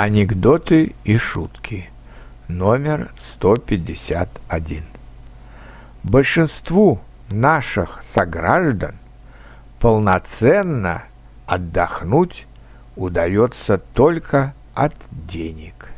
Анекдоты и шутки. Номер 151. Большинству наших сограждан полноценно отдохнуть удается только от денег.